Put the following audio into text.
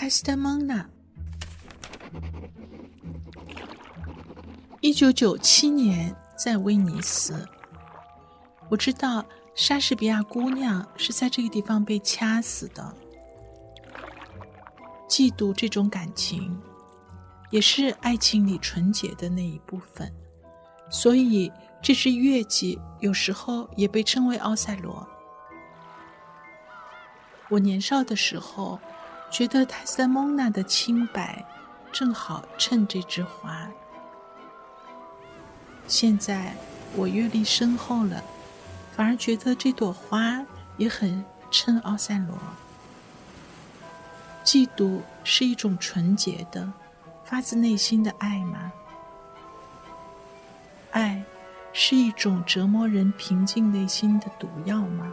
泰斯特蒙娜。一九九七年在威尼斯，我知道莎士比亚姑娘是在这个地方被掐死的。嫉妒这种感情，也是爱情里纯洁的那一部分，所以这支乐季有时候也被称为奥赛罗。我年少的时候，觉得泰斯蒙娜的清白正好衬这枝花。现在我阅历深厚了，反而觉得这朵花也很衬奥赛罗。嫉妒是一种纯洁的、发自内心的爱吗？爱是一种折磨人平静内心的毒药吗？